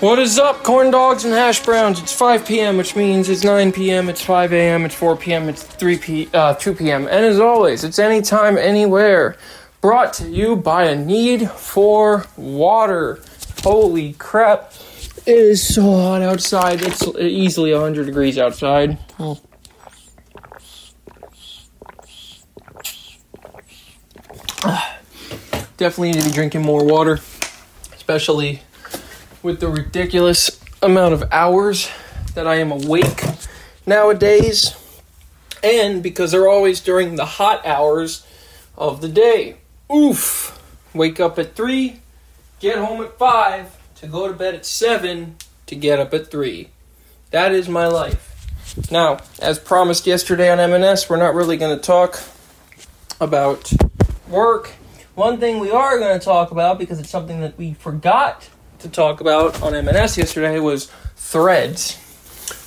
What is up, corn dogs and hash browns? It's 5 p.m., which means it's 9 p.m., it's 5 a.m., it's 4 p.m., it's 3 p. Uh, 2 p.m. And as always, it's anytime, anywhere. Brought to you by a need for water. Holy crap! It is so hot outside. It's easily 100 degrees outside. Definitely need to be drinking more water, especially with the ridiculous amount of hours that I am awake nowadays, and because they're always during the hot hours of the day. Oof! Wake up at 3, get home at 5, to go to bed at 7, to get up at 3. That is my life. Now, as promised yesterday on M&S, we're not really going to talk about work. One thing we are going to talk about, because it's something that we forgot to talk about on M&S yesterday was Threads.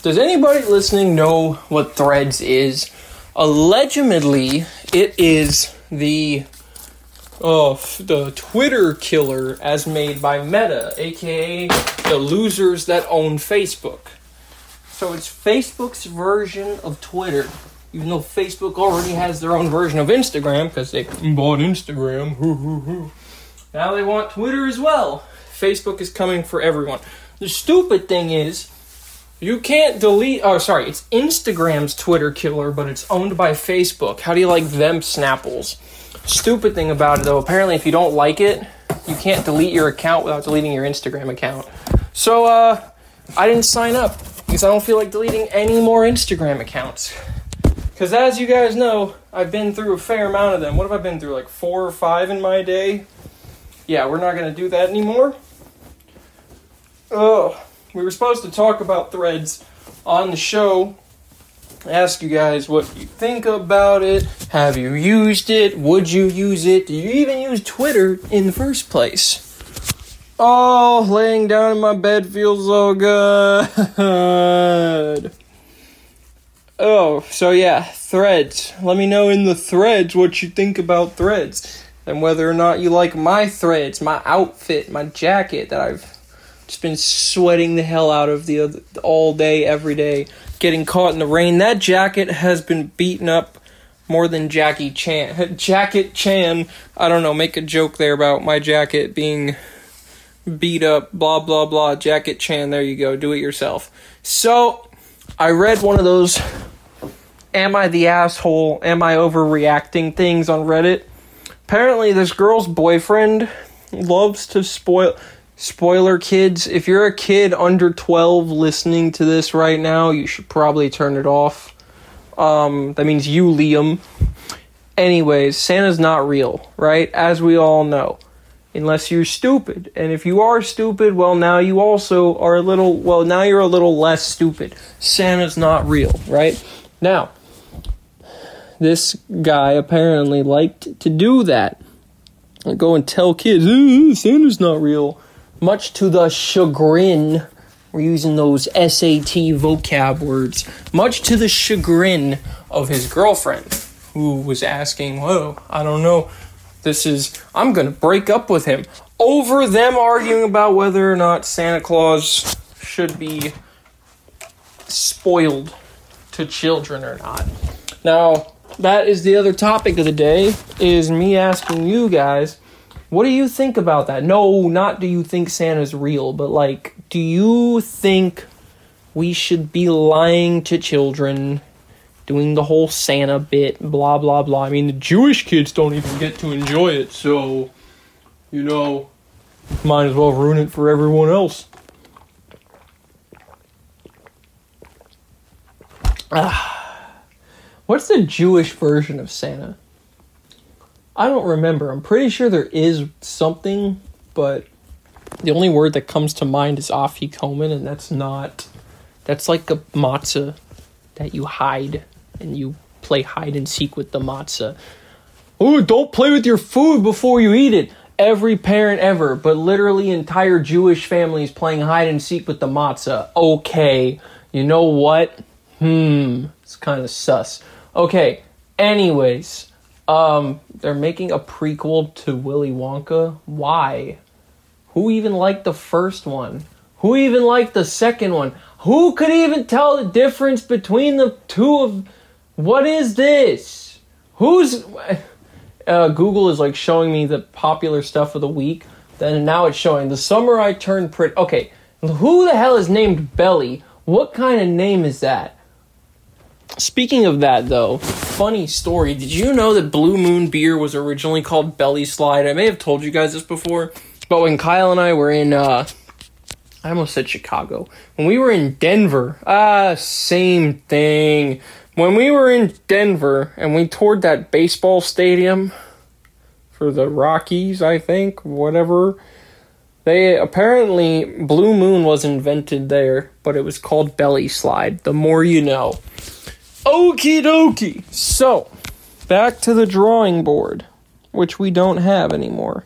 Does anybody listening know what Threads is? Allegedly, it is the oh the Twitter killer as made by Meta, aka the losers that own Facebook. So it's Facebook's version of Twitter. Even though Facebook already has their own version of Instagram because they bought Instagram. Now they want Twitter as well. Facebook is coming for everyone. The stupid thing is, you can't delete. Oh, sorry, it's Instagram's Twitter killer, but it's owned by Facebook. How do you like them Snapples? Stupid thing about it though, apparently, if you don't like it, you can't delete your account without deleting your Instagram account. So, uh, I didn't sign up because I don't feel like deleting any more Instagram accounts. Because as you guys know, I've been through a fair amount of them. What have I been through? Like four or five in my day? Yeah, we're not going to do that anymore. Oh, we were supposed to talk about threads on the show. Ask you guys what you think about it. Have you used it? Would you use it? Do you even use Twitter in the first place? Oh, laying down in my bed feels so good. Oh, so yeah, threads. Let me know in the threads what you think about threads and whether or not you like my threads, my outfit, my jacket that I've just been sweating the hell out of the other, all day, every day, getting caught in the rain. That jacket has been beaten up more than Jackie Chan. Jacket Chan. I don't know. Make a joke there about my jacket being beat up. Blah blah blah. Jacket Chan. There you go. Do it yourself. So I read one of those. Am I the asshole? Am I overreacting things on Reddit? Apparently, this girl's boyfriend loves to spoil Spoiler kids, if you're a kid under 12 listening to this right now, you should probably turn it off. Um, that means you, Liam. Anyways, Santa's not real, right? As we all know. Unless you're stupid. And if you are stupid, well, now you also are a little, well, now you're a little less stupid. Santa's not real, right? Now, this guy apparently liked to do that. Go and tell kids, Santa's not real much to the chagrin, we're using those SAT vocab words, much to the chagrin of his girlfriend, who was asking, Whoa, I don't know, this is, I'm gonna break up with him. Over them arguing about whether or not Santa Claus should be spoiled to children or not. Now, that is the other topic of the day, is me asking you guys what do you think about that? No, not do you think Santa's real, but like, do you think we should be lying to children, doing the whole Santa bit, blah, blah, blah? I mean, the Jewish kids don't even get to enjoy it, so, you know, might as well ruin it for everyone else. Ah. What's the Jewish version of Santa? I don't remember. I'm pretty sure there is something, but the only word that comes to mind is afikomen, and that's not. That's like a matzah that you hide and you play hide and seek with the matzah. Oh, don't play with your food before you eat it. Every parent ever, but literally entire Jewish families playing hide and seek with the matzah. Okay, you know what? Hmm, it's kind of sus. Okay, anyways, um, they're making a prequel to Willy Wonka. Why? Who even liked the first one? Who even liked the second one? Who could even tell the difference between the two of what is this? Who's uh, Google is like showing me the popular stuff of the week. Then now it's showing the summer I turned pretty. Okay, who the hell is named Belly? What kind of name is that? Speaking of that, though, funny story. Did you know that Blue Moon beer was originally called Belly Slide? I may have told you guys this before, but when Kyle and I were in, uh, I almost said Chicago. When we were in Denver, ah, same thing. When we were in Denver and we toured that baseball stadium for the Rockies, I think, whatever. They apparently Blue Moon was invented there, but it was called Belly Slide. The more you know. Okie dokie. So, back to the drawing board, which we don't have anymore.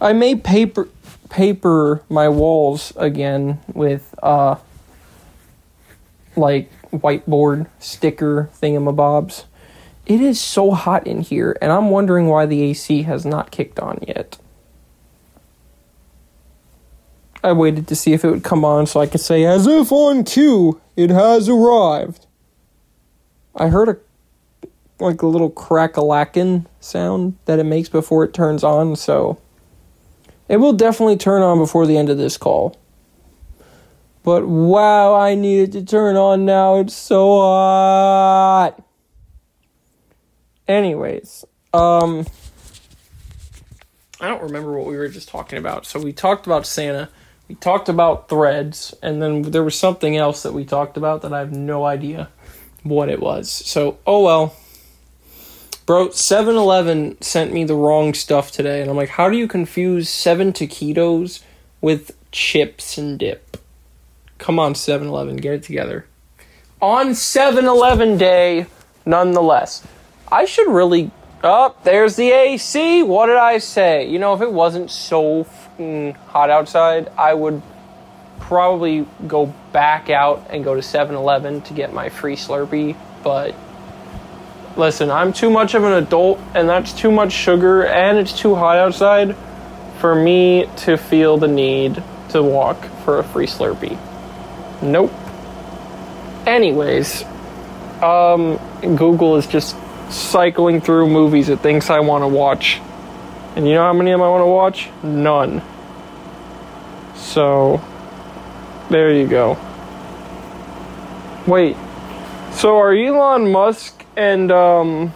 I may paper paper my walls again with uh like whiteboard sticker thingamabobs. It is so hot in here, and I'm wondering why the AC has not kicked on yet. I waited to see if it would come on so I could say, as if on cue, it has arrived. I heard a like a little crack-a-lackin sound that it makes before it turns on, so it will definitely turn on before the end of this call. But wow, I need it to turn on now. It's so hot. Anyways, um I don't remember what we were just talking about. So we talked about Santa, we talked about threads, and then there was something else that we talked about that I have no idea what it was. So, oh well. Bro, 7 Eleven sent me the wrong stuff today, and I'm like, how do you confuse 7 taquitos with chips and dip? Come on, 7 Eleven, get it together. On 7 Eleven day, nonetheless. I should really. Up oh, there's the AC. What did I say? You know, if it wasn't so hot outside, I would probably go back out and go to 7 Eleven to get my free Slurpee, but listen, I'm too much of an adult, and that's too much sugar, and it's too hot outside for me to feel the need to walk for a free Slurpee. Nope. Anyways, um, Google is just cycling through movies it thinks I want to watch. And you know how many of them I want to watch? None. So, there you go. Wait. So are Elon Musk and um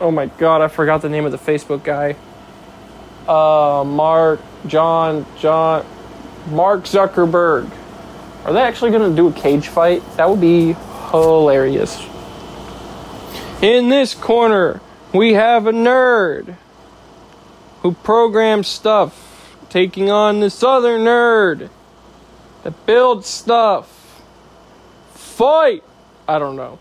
oh my god, I forgot the name of the Facebook guy. Uh Mark John John Mark Zuckerberg. Are they actually going to do a cage fight? That would be hilarious. In this corner, we have a nerd who programs stuff, taking on this other nerd that builds stuff. Fight! I don't know.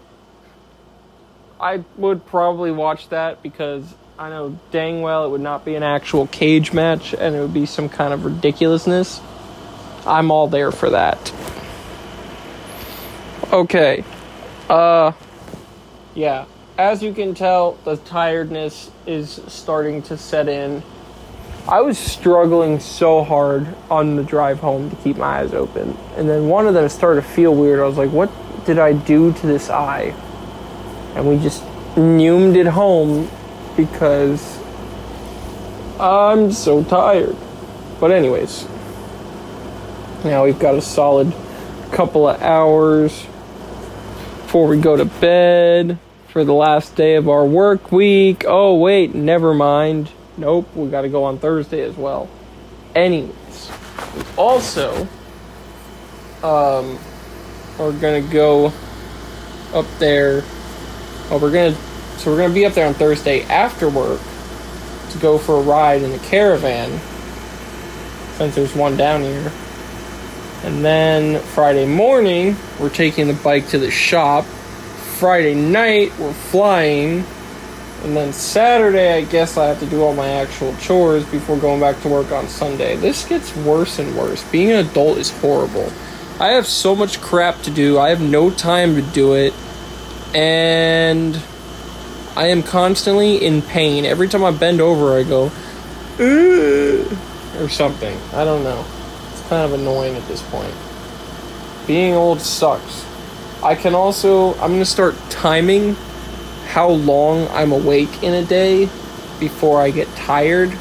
I would probably watch that because I know dang well it would not be an actual cage match and it would be some kind of ridiculousness. I'm all there for that. Okay. Uh yeah as you can tell, the tiredness is starting to set in. I was struggling so hard on the drive home to keep my eyes open. And then one of them started to feel weird. I was like, what did I do to this eye? And we just neumed it home because I'm so tired. But, anyways, now we've got a solid couple of hours before we go to bed for the last day of our work week. Oh, wait, never mind. Nope, we got to go on Thursday as well. Anyways, we also, um, we're gonna go up there. Oh, we're gonna so we're gonna be up there on Thursday after work to go for a ride in the caravan since there's one down here. And then Friday morning, we're taking the bike to the shop Friday night we're flying, and then Saturday I guess I have to do all my actual chores before going back to work on Sunday. This gets worse and worse. Being an adult is horrible. I have so much crap to do. I have no time to do it, and I am constantly in pain. Every time I bend over, I go, or something. I don't know. It's kind of annoying at this point. Being old sucks. I can also, I'm gonna start timing how long I'm awake in a day before I get tired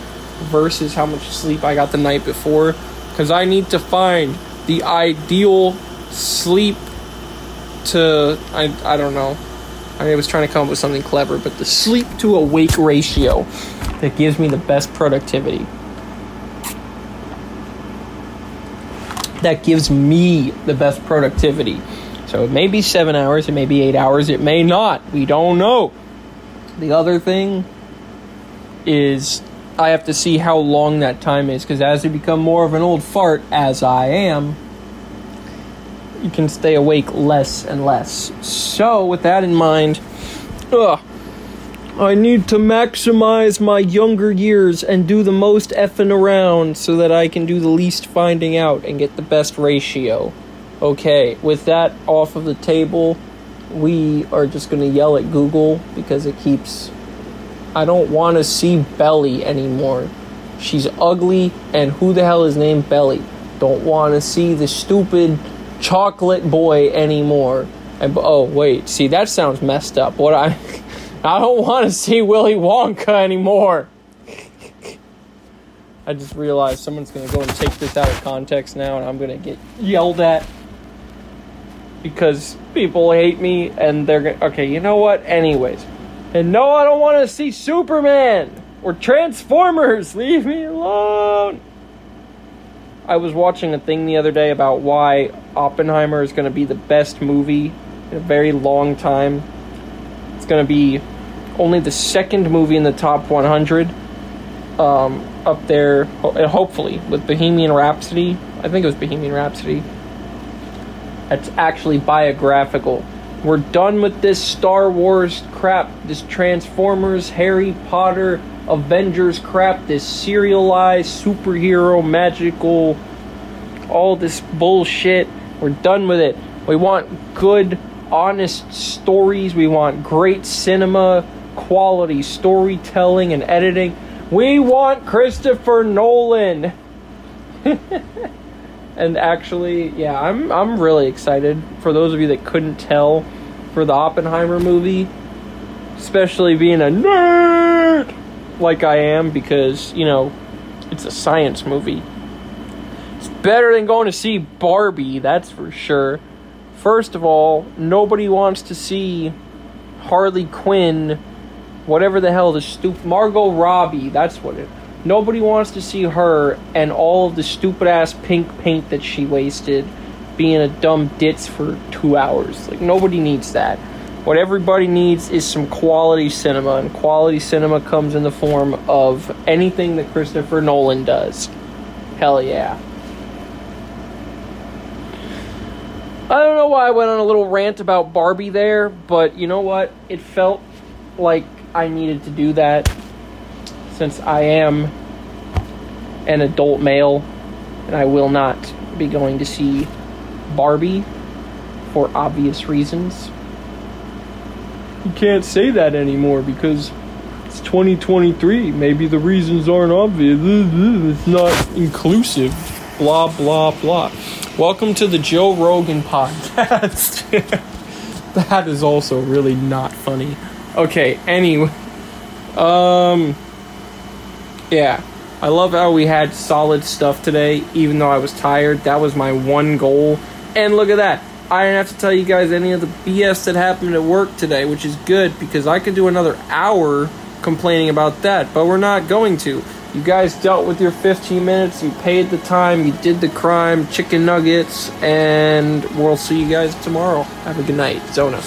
versus how much sleep I got the night before. Because I need to find the ideal sleep to, I, I don't know. I was trying to come up with something clever, but the sleep to awake ratio that gives me the best productivity. That gives me the best productivity. So it may be seven hours, it may be eight hours, it may not. We don't know. The other thing is I have to see how long that time is because as you become more of an old fart, as I am, you can stay awake less and less. So, with that in mind, ugh, I need to maximize my younger years and do the most effing around so that I can do the least finding out and get the best ratio. Okay, with that off of the table, we are just going to yell at Google because it keeps. I don't want to see Belly anymore. She's ugly, and who the hell is named Belly? Don't want to see the stupid chocolate boy anymore. And, oh, wait, see, that sounds messed up. What I. I don't want to see Willy Wonka anymore. I just realized someone's to go and take this out of context now, and I'm to get yelled at because people hate me and they're to. Okay, you know what? Anyways. And no, I don't want to see Superman or Transformers. Leave me alone. I was watching a thing the other day about why Oppenheimer is going to be the best movie in a very long time. It's going to be only the second movie in the top 100 um, up there, hopefully with Bohemian Rhapsody. I think it was Bohemian Rhapsody. It's actually biographical. We're done with this Star Wars crap, this Transformers, Harry Potter, Avengers crap, this serialized superhero, magical, all this bullshit. We're done with it. We want good, honest stories. We want great cinema quality storytelling and editing. We want Christopher Nolan. and actually, yeah, I'm I'm really excited for those of you that couldn't tell for the Oppenheimer movie, especially being a nerd like I am because, you know, it's a science movie. It's better than going to see Barbie, that's for sure. First of all, nobody wants to see Harley Quinn whatever the hell the stupid Margot Robbie, that's what it. Nobody wants to see her and all of the stupid ass pink paint that she wasted being a dumb ditz for 2 hours. Like nobody needs that. What everybody needs is some quality cinema, and quality cinema comes in the form of anything that Christopher Nolan does. Hell yeah. I don't know why I went on a little rant about Barbie there, but you know what? It felt like I needed to do that since I am an adult male and I will not be going to see Barbie for obvious reasons. You can't say that anymore because it's 2023. Maybe the reasons aren't obvious. It's not inclusive. Blah, blah, blah. Welcome to the Joe Rogan podcast. that is also really not funny. Okay, anyway. Um Yeah. I love how we had solid stuff today, even though I was tired. That was my one goal. And look at that. I didn't have to tell you guys any of the BS that happened at work today, which is good because I could do another hour complaining about that, but we're not going to. You guys dealt with your 15 minutes, you paid the time, you did the crime, chicken nuggets, and we'll see you guys tomorrow. Have a good night. Zona.